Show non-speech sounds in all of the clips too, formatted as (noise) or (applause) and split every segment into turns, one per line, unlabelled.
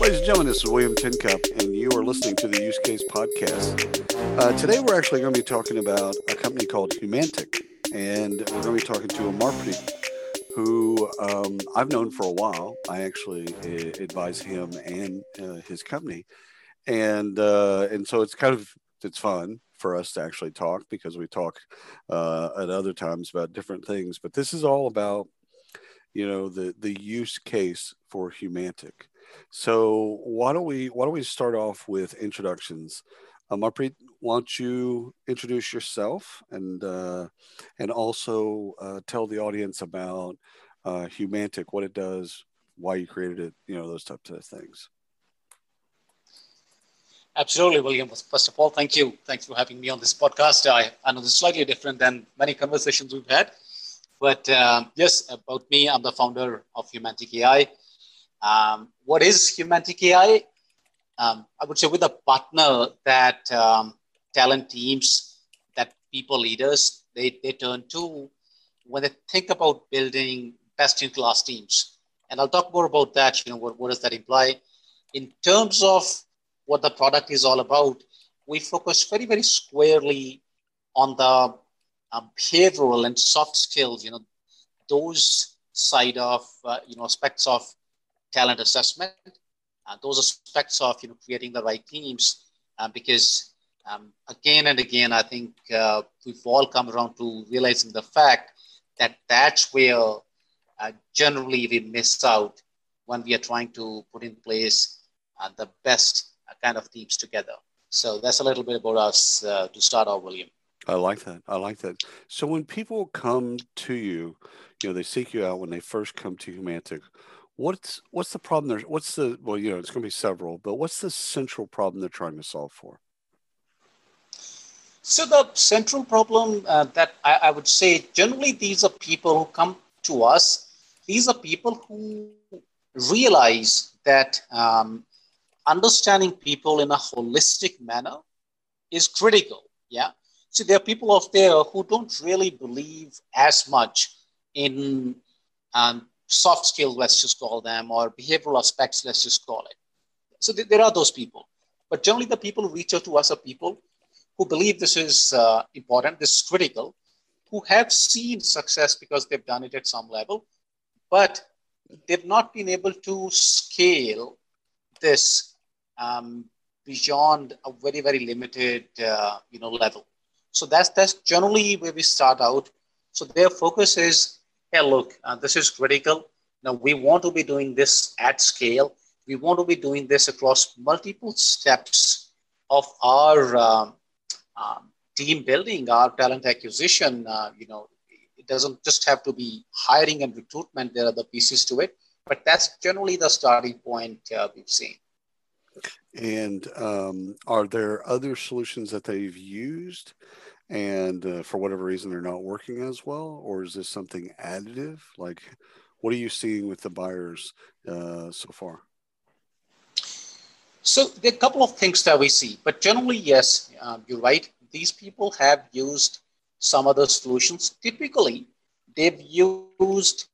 Ladies and gentlemen, this is William Tincup, and you are listening to the Use Case Podcast. Uh, today, we're actually going to be talking about a company called Humantic, and we're going to be talking to Amarpreet, who um, I've known for a while. I actually uh, advise him and uh, his company, and uh, and so it's kind of it's fun for us to actually talk because we talk uh, at other times about different things. But this is all about you know the the use case for Humantic. So why don't we why don't we start off with introductions? Um, why don't you introduce yourself and uh, and also uh, tell the audience about uh, Humantic, what it does, why you created it, you know, those types of things.
Absolutely, William. First of all, thank you. Thanks for having me on this podcast. I, I know this is slightly different than many conversations we've had. But um, yes, about me, I'm the founder of Humantic AI. Um, what is Humantic AI? um, I would say with a partner that um, talent teams, that people leaders, they, they turn to when they think about building best in class teams. And I'll talk more about that. You know, what, what does that imply? In terms of what the product is all about, we focus very, very squarely on the uh, behavioral and soft skills, you know, those side of, uh, you know, aspects of talent assessment uh, those aspects of you know creating the right teams uh, because um, again and again I think uh, we've all come around to realizing the fact that that's where uh, generally we miss out when we are trying to put in place uh, the best uh, kind of teams together. So that's a little bit about us to start off, William.
I like that. I like that. So when people come to you, you know, they seek you out when they first come to Humantic what's what's the problem there what's the well you know it's going to be several but what's the central problem they're trying to solve for?
So the central problem uh, that I, I, would say generally these are people who come to us. These are people who realize that um, understanding people in a holistic manner is critical yeah? So there are people out there who don't really believe as much in um, soft skills, let's just call them, or behavioral aspects, let's just call it. So th- there are those people. But generally, the people who reach out to us are people who believe this is uh, important, this is critical, who have seen success because they've done it at some level, but they've not been able to scale this um, beyond a very, very limited uh, you know, level. So that's, that's generally where we start out. So their focus is hey, look, uh, this is critical. Now we want to be doing this at scale. We want to be doing this across multiple steps of our um, um, team building, our talent acquisition. Uh, you know, it doesn't just have to be hiring and recruitment. There are the pieces to it, but that's generally the starting point uh, we've seen.
And um, are there other solutions that they've used and uh, for whatever reason they're not working as well or is this something additive? Like what are you seeing with the buyers uh, so far?
So there are a couple of things that we see but generally yes uh, you're right. These people have used some other solutions. Typically they've used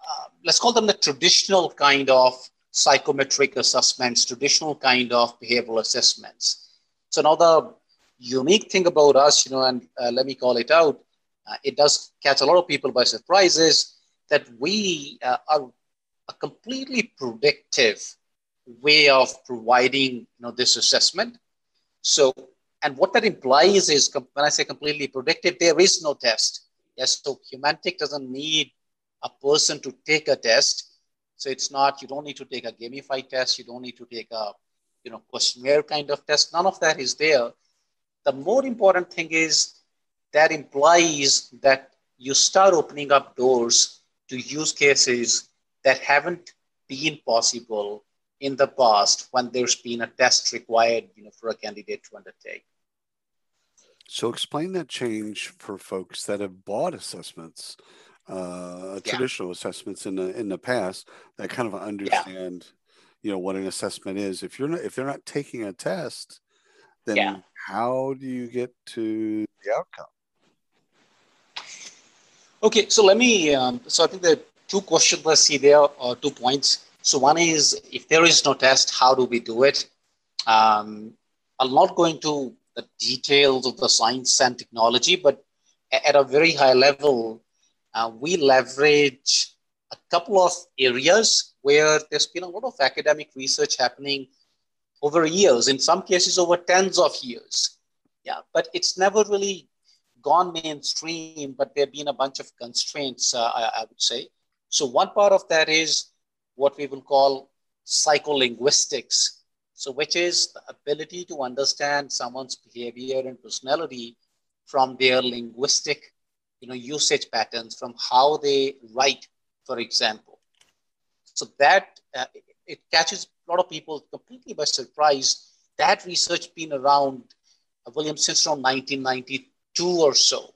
uh, let's call them the traditional kind of psychometric assessments traditional kind of behavioral assessments. So now the unique thing about us, you know, and uh, let me call it out, uh, it does catch a lot of people by surprise is that we uh, are a completely predictive way of providing, you know, this assessment. So, and what that implies is when I say completely predictive, there is no test. Yes, so Humantic doesn't need a person to take a test. So it's not, you don't need to take a gamified test. You don't need to take a, you know, questionnaire kind of test. None of that is there the more important thing is that implies that you start opening up doors to use cases that haven't been possible in the past when there's been a test required you know, for a candidate to undertake.
So explain that change for folks that have bought assessments, uh, yeah. traditional assessments in the in the past that kind of understand, yeah. you know, what an assessment is. If you're not if they're not taking a test, then yeah. how do you get to the outcome?
Okay, so let me. Um, so I think the two questions I see there are two points. So one is if there is no test, how do we do it? Um, I'm not going to the details of the science and technology, but at a very high level, uh, we leverage a couple of areas where there's been a lot of academic research happening over years, in some cases over tens of years. Yeah, but it's never really gone mainstream, but there have been a bunch of constraints, uh, I, I would say. So one part of that is what we will call psycholinguistics, so, which is the ability to understand someone's behavior and personality from their linguistic, you know, usage patterns, from how they write, for example. So that uh, it catches a lot of people completely by surprise. That research been around, uh, William, since around 1992 or so.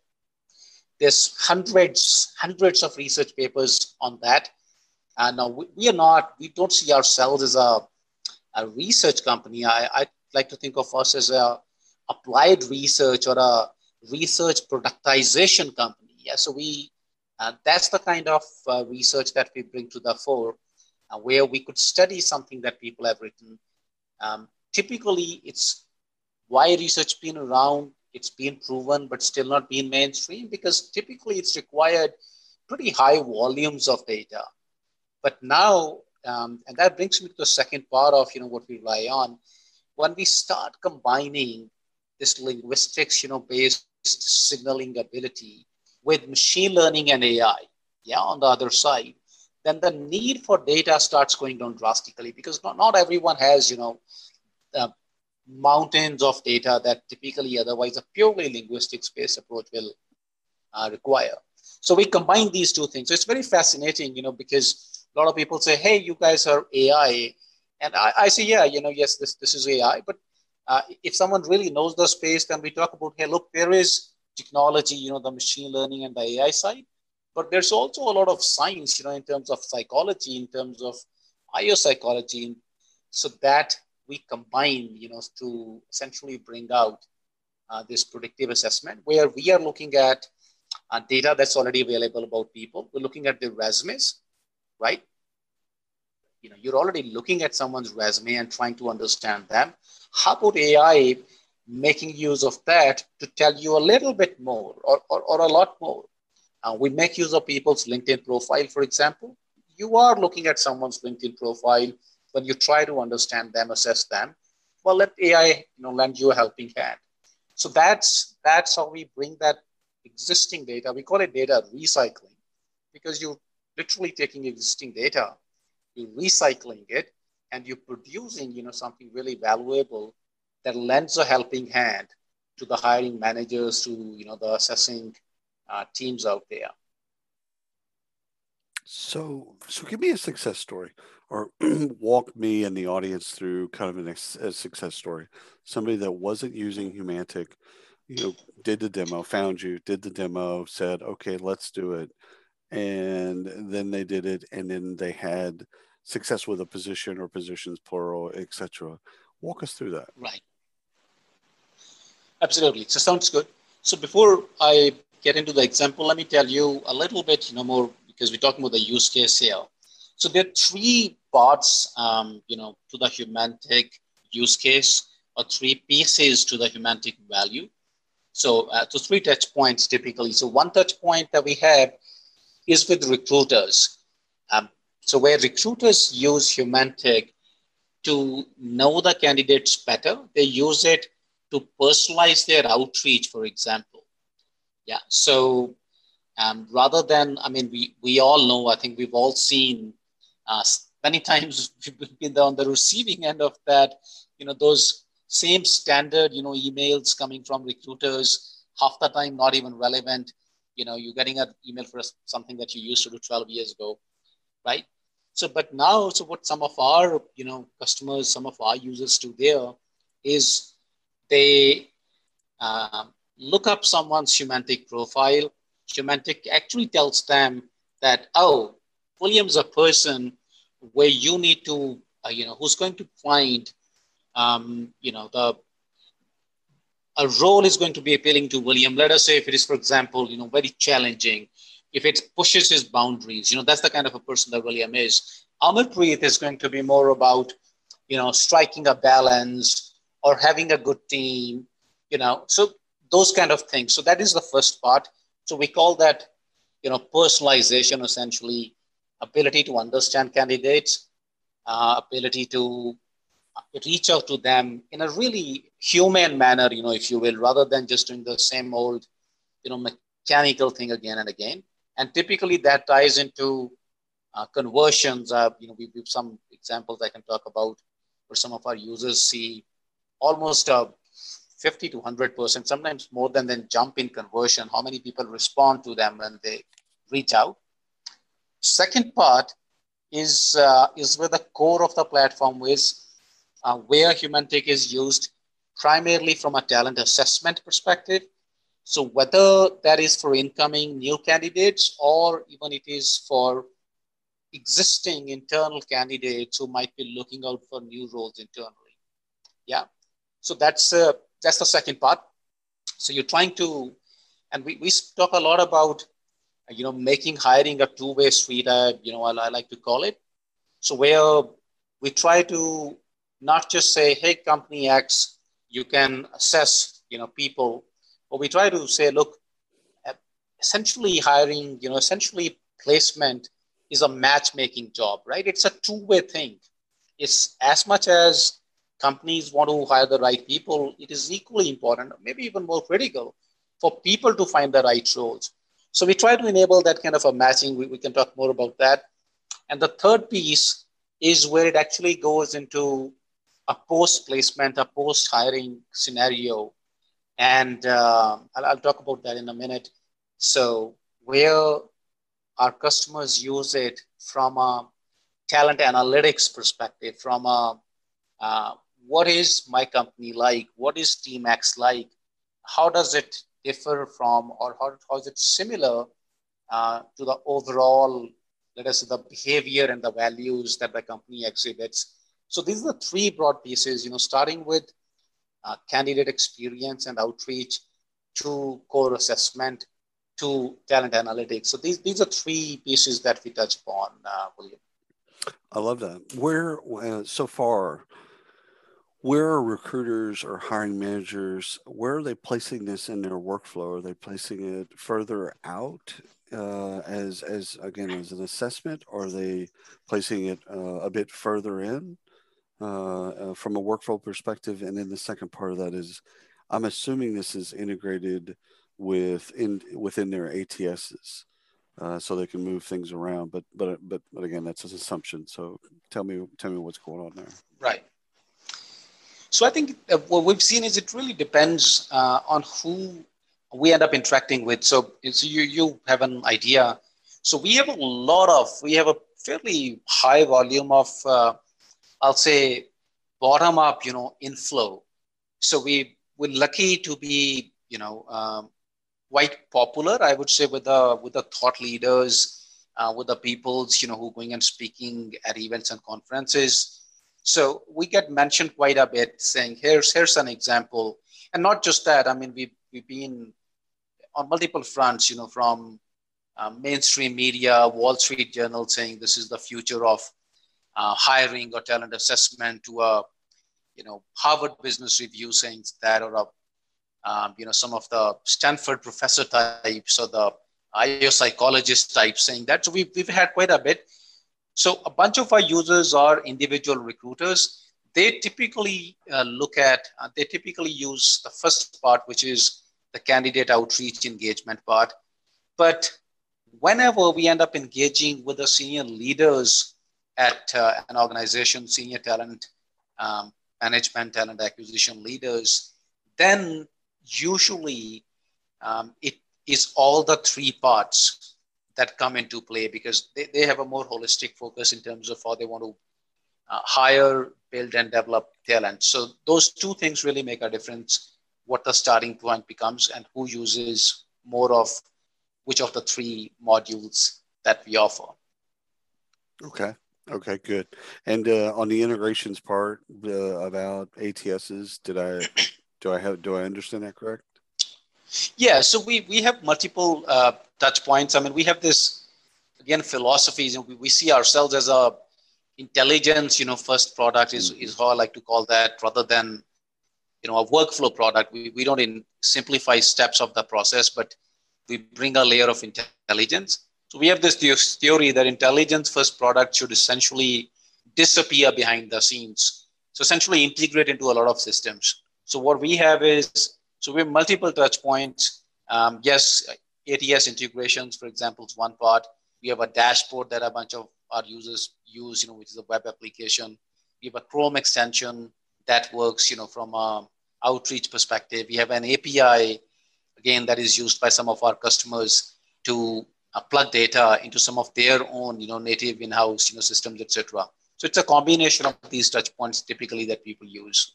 There's hundreds, hundreds of research papers on that. And uh, we, we are not, we don't see ourselves as a a research company, I, I like to think of us as a applied research or a research productization company. Yeah, so we uh, that's the kind of uh, research that we bring to the fore, uh, where we could study something that people have written. Um, typically, it's why research been around. It's been proven, but still not been mainstream because typically it's required pretty high volumes of data. But now um, and that brings me to the second part of you know what we rely on. When we start combining this linguistics, you know, based signaling ability with machine learning and AI, yeah, on the other side, then the need for data starts going down drastically because not, not everyone has, you know, uh, mountains of data that typically otherwise a purely linguistics-based approach will uh, require. So we combine these two things. So it's very fascinating, you know, because a lot of people say, hey, you guys are AI. And I, I say, yeah, you know, yes, this, this is AI. But uh, if someone really knows the space, then we talk about, hey, look, there is technology, you know, the machine learning and the AI side. But there's also a lot of science, you know, in terms of psychology, in terms of biopsychology. So that we combine, you know, to essentially bring out uh, this predictive assessment where we are looking at uh, data that's already available about people. We're looking at their resumes right? You know, you're already looking at someone's resume and trying to understand them. How about AI making use of that to tell you a little bit more or, or, or a lot more? Uh, we make use of people's LinkedIn profile, for example. You are looking at someone's LinkedIn profile when you try to understand them, assess them. Well, let AI you know, lend you a helping hand. So that's that's how we bring that existing data. We call it data recycling because you're literally taking existing data, you're recycling it, and you're producing, you know, something really valuable that lends a helping hand to the hiring managers, to you know, the assessing uh, teams out there.
So, so give me a success story, or (clears throat) walk me and the audience through kind of an ex- a success story. Somebody that wasn't using Humantic, you know, did the demo, found you, did the demo, said, "Okay, let's do it." and then they did it and then they had success with a position or positions plural etc walk us through that
right absolutely so sounds good so before i get into the example let me tell you a little bit you know more because we're talking about the use case here so there are three parts um, you know to the humantic use case or three pieces to the humantic value so uh, so three touch points typically so one touch point that we have is with recruiters. Um, so where recruiters use Humantic to know the candidates better, they use it to personalize their outreach, for example. Yeah. So um, rather than, I mean, we, we all know, I think we've all seen uh, many times (laughs) we've been on the receiving end of that, you know, those same standard, you know, emails coming from recruiters, half the time not even relevant you know you're getting an email for something that you used to do 12 years ago right so but now so what some of our you know customers some of our users do there is they uh, look up someone's Humantic profile. Humantic actually tells them that, oh, William's a person where you need to, uh, you know, who's going to find, um, you know, the a role is going to be appealing to William. Let us say if it is, for example, you know, very challenging, if it pushes his boundaries, you know, that's the kind of a person that William is. Amarpreet is going to be more about, you know, striking a balance or having a good team, you know, so those kind of things. So that is the first part. So we call that, you know, personalization essentially, ability to understand candidates, uh, ability to reach out to them in a really human manner, you know, if you will, rather than just doing the same old, you know, mechanical thing again and again. And typically that ties into uh, conversions. Uh, you know, we have some examples I can talk about where some of our users see almost a 50 to 100%, sometimes more than then jump in conversion, how many people respond to them when they reach out. Second part is, uh, is where the core of the platform is uh, where Humantic is used primarily from a talent assessment perspective. So whether that is for incoming new candidates or even it is for existing internal candidates who might be looking out for new roles internally. Yeah. So that's uh, that's the second part. So you're trying to, and we, we talk a lot about, you know, making hiring a two-way street. Uh, you know, I, I like to call it. So where we try to not just say, hey, company X, you can assess, you know, people, but we try to say, look, essentially hiring, you know, essentially placement is a matchmaking job, right? It's a two-way thing. It's as much as companies want to hire the right people, it is equally important, maybe even more critical, for people to find the right roles. So we try to enable that kind of a matching. We, we can talk more about that. And the third piece is where it actually goes into a post placement, a post hiring scenario. And uh, I'll, I'll, talk about that in a minute. So, where our customers use it from a talent analytics perspective, from a uh, what is my company like? What is TeamX like? How does it differ from, or how, how is it similar uh, to the overall, let us say, the behavior and the values that the company exhibits? So these are the three broad pieces, you know, starting with uh, candidate experience and outreach to core assessment to talent analytics. So these, these are three pieces that we touch upon, uh, William.
I love that. Where, uh, so far, where are recruiters or hiring managers, where are they placing this in their workflow? Are they placing it further out uh, as, as again, as an assessment, or are they placing it uh, a bit further in? Uh, uh, from a workflow perspective. And then the second part of that is, I'm assuming this is integrated with in within their ATSs, uh, so they can move things around. But but but but again, that's an assumption. So tell me tell me what's going on there.
Right. So I think what we've seen is it really depends uh, on who we end up interacting with. So, so you you have an idea. So we have a lot of we have a fairly high volume of uh, I'll say bottom up, you know, inflow. So we we're lucky to be, you know, um, quite popular, I would say, with the with the thought leaders, uh, with the peoples, you know, who are going and speaking at events and conferences. So we get mentioned quite a bit, saying, "Here's here's an example," and not just that. I mean, we've we've been on multiple fronts, you know, from uh, mainstream media, Wall Street Journal saying this is the future of uh, hiring or talent assessment to a you know Harvard Business Review saying that, or a um, you know some of the Stanford professor types or the IO psychologist types saying that. So we've, we've had quite a bit. So a bunch of our users are individual recruiters. They typically uh, look at, uh, they typically use the first part, which is the candidate outreach engagement part. But whenever we end up engaging with the senior leaders at uh, an organization, senior talent um, management, talent acquisition leaders, then usually um, it is all the three parts that come into play because they, they have a more holistic focus in terms of how they want to uh, hire, build, and develop talent. So those two things really make a difference what the starting point becomes and who uses more of which of the three modules that we offer.
Okay. Okay, good. And uh, on the integrations part uh, about ATSs, did I do I have do I understand that correct?
Yeah. So we we have multiple uh, touch points. I mean, we have this again philosophies, and we, we see ourselves as a intelligence, you know, first product is mm-hmm. is how I like to call that, rather than you know a workflow product. We we don't in simplify steps of the process, but we bring a layer of intelligence so we have this theory that intelligence first product should essentially disappear behind the scenes. So essentially integrate into a lot of systems. So what we have is, so we have multiple touch points. Um, yes, ATS integrations, for example, is one part. We have a dashboard that a bunch of our users use, you know, which is a web application. We have a Chrome extension that works, you know, from a outreach perspective. We have an API, again, that is used by some of our customers to uh, plug data into some of their own, you know, native in-house, you know, systems, etc. So it's a combination of these touch points typically that people use.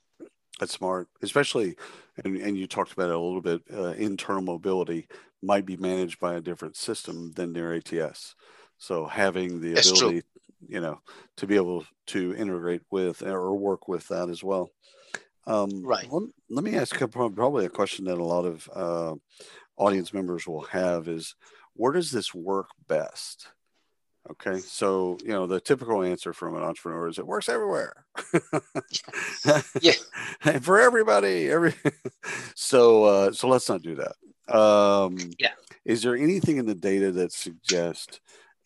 That's smart, especially, and, and you talked about it a little bit. Uh, internal mobility might be managed by a different system than their ATS. So having the
That's
ability,
true.
you know, to be able to integrate with or work with that as well.
Um, right.
Let, let, me ask probably a question that a lot of uh, audience members will have is where does this work best? Okay, so you know the typical answer from an entrepreneur is it works everywhere.
yeah, (laughs)
for everybody. Every (laughs) so uh, so let's not do that. Um,
yeah.
Is there anything in the data that suggests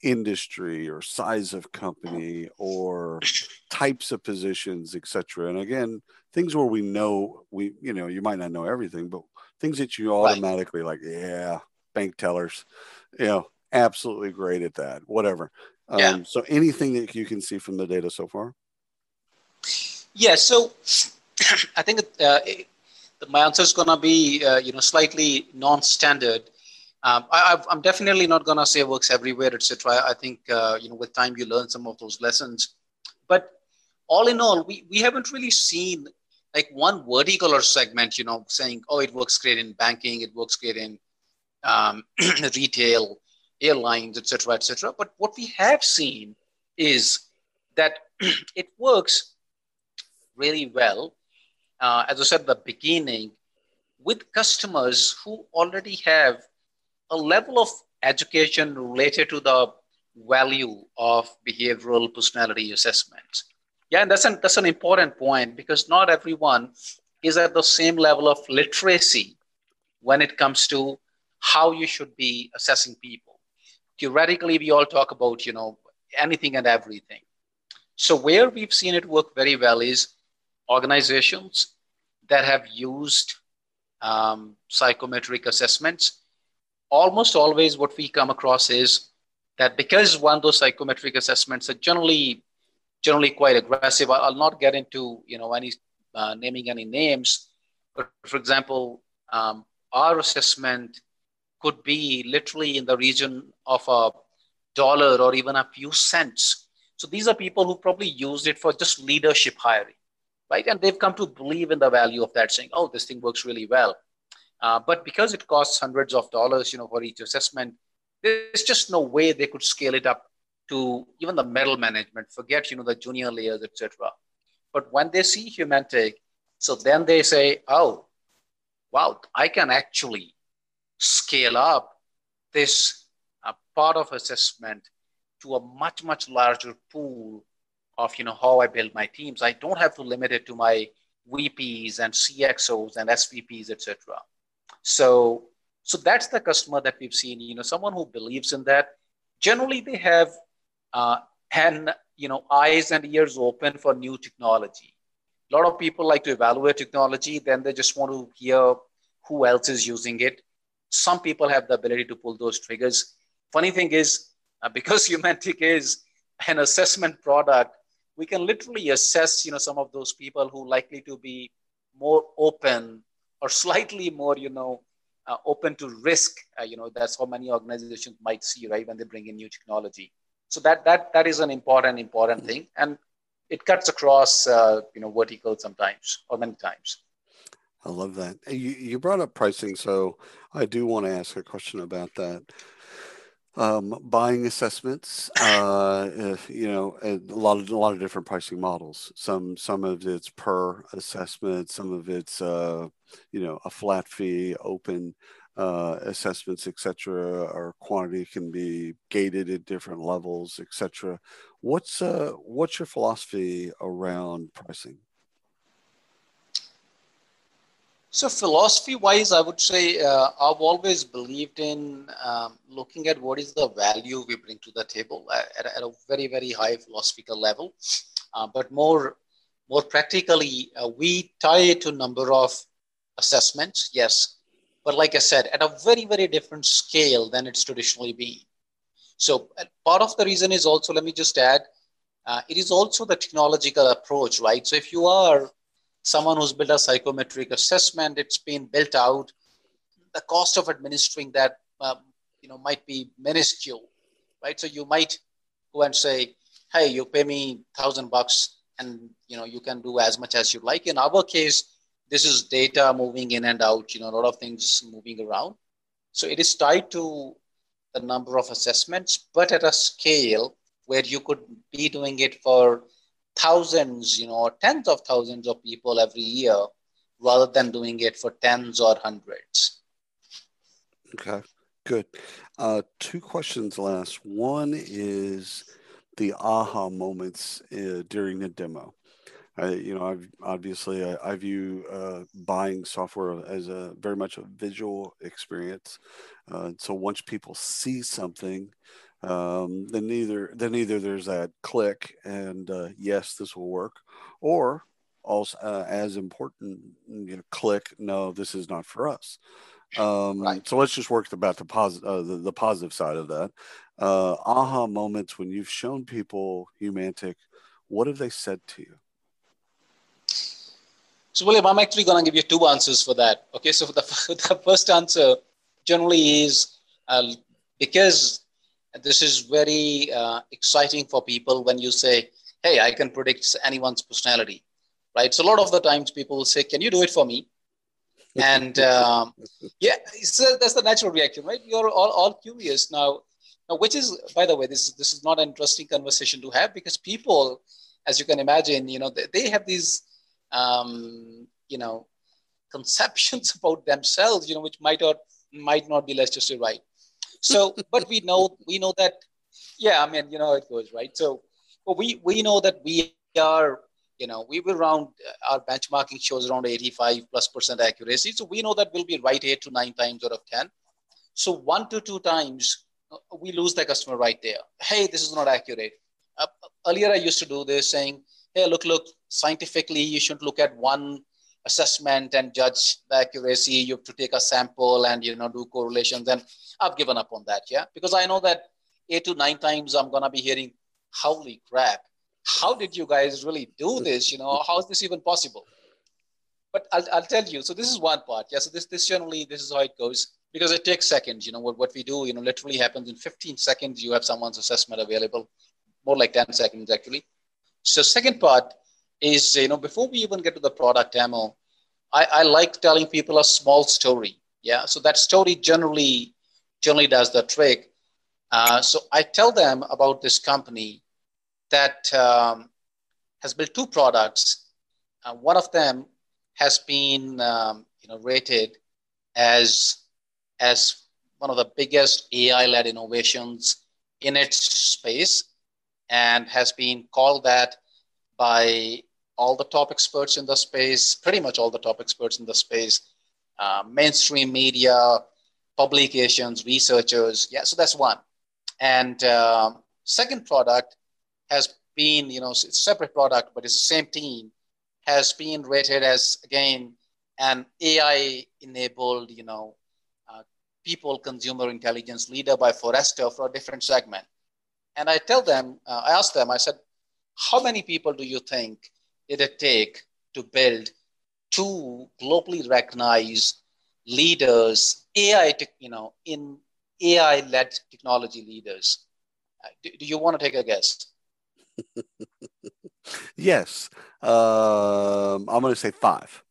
industry or size of company or types of positions, etc.? And again, things where we know we you know you might not know everything, but things that you automatically right. like, yeah, bank tellers, you know, absolutely great at that. Whatever. Um, yeah. So anything that you can see from the data so far?
Yeah. So (clears throat) I think uh, it, my answer is going to be, uh, you know, slightly non-standard. Um, I, am definitely not going to say works everywhere, etc. I, I think, uh, you know, with time you learn some of those lessons. But all in all, we, we haven't really seen like one vertical or segment, you know, saying, oh, it works great in banking, it works great in um, (clears throat) retail, airlines, etc., etc. But what we have seen is that (clears throat) it works really well, uh, as I said at the beginning, with customers who already have a level of education related to the value of behavioral personality assessments. Yeah, and that's an, that's an important point because not everyone is at the same level of literacy when it comes to how you should be assessing people. Theoretically, we all talk about, you know, anything and everything. So where we've seen it work very well is organizations that have used um, psychometric assessments. Almost always what we come across is that because one of those psychometric assessments are generally generally quite aggressive. I'll not get into you know any uh, naming any names, but for example, um, our assessment could be literally in the region of a dollar or even a few cents. So these are people who probably used it for just leadership hiring, right? And they've come to believe in the value of that, saying, "Oh, this thing works really well." Uh, but because it costs hundreds of dollars, you know, for each assessment, there's just no way they could scale it up to even the middle management. Forget, you know, the junior layers, etc. But when they see Humantic, so then they say, "Oh, wow, I can actually scale up this uh, part of assessment to a much much larger pool of you know how I build my teams. I don't have to limit it to my VPs and CXOs and SVPs, etc. So so that's the customer that we've seen. You know, someone who believes in that. Generally, they have uh, and you know eyes and ears open for new technology. A lot of people like to evaluate technology, then they just want to hear who else is using it some people have the ability to pull those triggers. Funny thing is, uh, because (laughs) Humantic is an assessment product, we can literally assess, you know, some of those people who likely to be more open or slightly more, you know, uh, open to risk. Uh, you know, that's how many organizations might see, right, when they bring in new technology. So that that that is an important important thing, and it cuts across, uh, you know, vertical sometimes or many times.
I love that. You, you brought up pricing, so I do want to ask a question about that. Um, buying assessments, uh, if, you know, a lot of a lot of different pricing models. Some some of it's per assessment, some of it's uh, you know a flat fee, open uh, assessments, etc. Or quantity can be gated at different levels, etc. What's uh, what's your philosophy around pricing?
So philosophy wise, I would say uh, I've always believed in um, looking at what is the value we bring to the table at, at a very, very high philosophical level. Uh, but more, more practically, uh, we tie it to number of assessments, yes. But like I said, at a very, very different scale than it's traditionally been. So uh, part of the reason is also, let me just add, uh, it is also the technological approach, right? So if you are someone who's built a psychometric assessment, it's been built out. The cost of administering that, um, you know, might be minuscule, right? So you might go and say, "Hey, you pay me thousand bucks, and you know you can do as much as you like." In our case, this is data moving in and out. You know, a lot of things moving around. So it is tied to the number of assessments, but at a scale where you could be doing it for thousands, you know, tens of thousands of people every year rather than doing it for tens or hundreds.
Okay, good. Uh, two questions last. One is the aha moments uh, during the demo. I, you know, I've, obviously, I, I view uh, buying software as a very much a visual experience. Uh, so once people see something, um, then either then either there's that click and uh, yes, this will work, or also uh, as important, you know, click no, this is not for us. Um, right. So let's just work about the positive uh, the, the, positive side of that. Uh, aha moments when you've shown people Humantic, what have they said to you?
So, William, I'm actually going to give you two answers for that. Okay, so the, (laughs) the first answer generally is uh, this is very uh, exciting for people when you say, hey, I can predict anyone's personality, right? So a lot of the times people will say, can you do it for me? (laughs) And um, yeah, so that's the natural reaction, right? You're all, all curious now. Now, which is, by the way, this, this is not an interesting conversation to have because people, as you can imagine, you know, they, they have these, um, you know, conceptions (laughs) about themselves, you know, which might or might not be, let's just say, right. So, but we know we know that, yeah, I mean, you know it goes, right? So, but we we know that we are, you know, we will around uh, our benchmarking shows around 85 plus percent accuracy. So we know that we'll be right eight to nine times out of 10. So one to two times uh, we lose the customer right there. Hey, this is not accurate. Uh, earlier I used to do this saying, hey, look, look, scientifically you should look at one assessment and judge the accuracy. You have to take a sample and you know do correlations. And I've given up on that, yeah, because I know that eight to nine times I'm gonna be hearing, "Holy crap! How did you guys really do this? You know, how is this even possible?" But I'll, I'll tell you. So this is one part. Yeah. So this this generally this is how it goes because it takes seconds. You know what what we do. You know, literally happens in 15 seconds. You have someone's assessment available, more like 10 seconds actually. So second part is, you know, before we even get to the product demo, I, I like telling people a small story. Yeah. So that story generally, generally does the trick. Uh, so I tell them about this company that um, has built two products. Uh, one of them has been, um, you know, rated as as one of the biggest AI-led innovations in its space, and has been called that by all the top experts in the space, pretty much all the top experts in the space, uh, mainstream media, publications, researchers. Yeah, so that's one. And uh, second product has been, you know, it's a separate product, but it's the same team, has been rated as, again, an AI-enabled, you know, uh, people consumer intelligence leader by Forrester for a different segment. And I tell them, uh, I asked them, I said, how many people do you think did it take to build two globally recognized leaders, AI, you know, in AI-led technology leaders? Uh, do, do you want to take a guess? (laughs)
yes, um, I'm going to say five.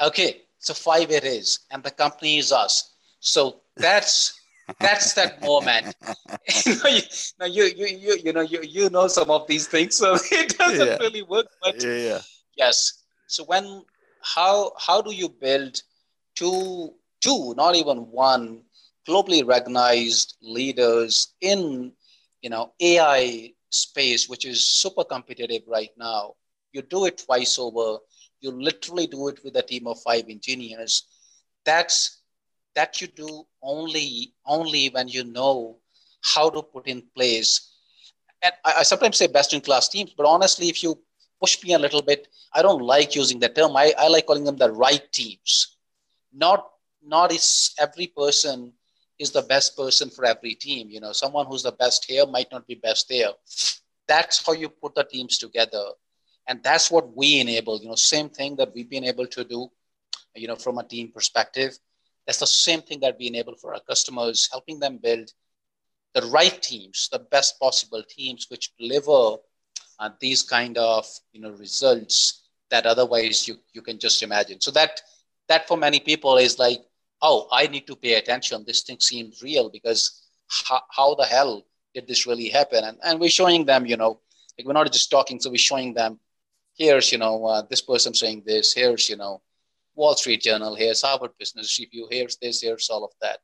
Okay, so five it is, and the company is us. So that's that's that moment. (laughs) you know, you, now you, you you you know you you know some of these things, so (laughs) it doesn't yeah. really work. But
yeah, yeah.
yes. So when how how do you build two two, not even one, globally recognized leaders in you know AI space, which is super competitive right now? You do it twice over. You literally do it with a team of five engineers. That's that you do only only when you know how to put in place. And I, I sometimes say best in class teams, but honestly, if you push me a little bit, I don't like using the term. I, I like calling them the right teams. Not not is every person is the best person for every team. You know, someone who's the best here might not be best there. That's how you put the teams together. And that's what we enable. You know, same thing that we've been able to do, you know, from a team perspective. That's the same thing that we enable for our customers, helping them build the right teams, the best possible teams, which deliver uh, these kind of you know results that otherwise you, you can just imagine. So that that for many people is like, oh, I need to pay attention. This thing seems real because how, how the hell did this really happen? And, and we're showing them, you know, like we're not just talking, so we're showing them, here's, you know, uh, this person saying this, here's, you know, Wall Street Journal, here's Harvard Business Review, here's this, here's all of that.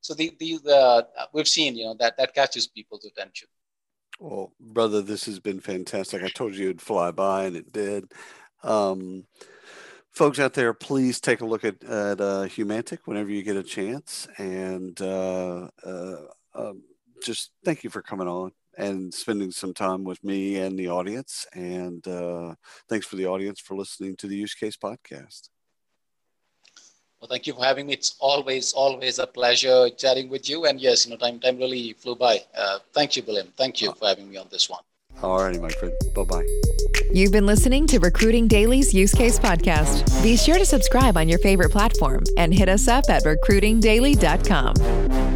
So the, the, the we've seen, you know, that, that catches people's attention.
Well, brother, this has been fantastic. I told you it'd fly by, and it did. Um, folks out there, please take a look at, at uh, Humantic whenever you get a chance. And uh, uh, um, just thank you for coming on and spending some time with me and the audience. And uh, thanks for the audience for listening to the Use Case Podcast.
Well, thank you for having me. It's always, always a pleasure chatting with you. And yes, you know, time, time really flew by. Uh, thank you, William. Thank you for having me on this one.
All righty, my friend. Bye bye.
You've been listening to Recruiting Daily's Use Case Podcast. Be sure to subscribe on your favorite platform and hit us up at recruitingdaily.com.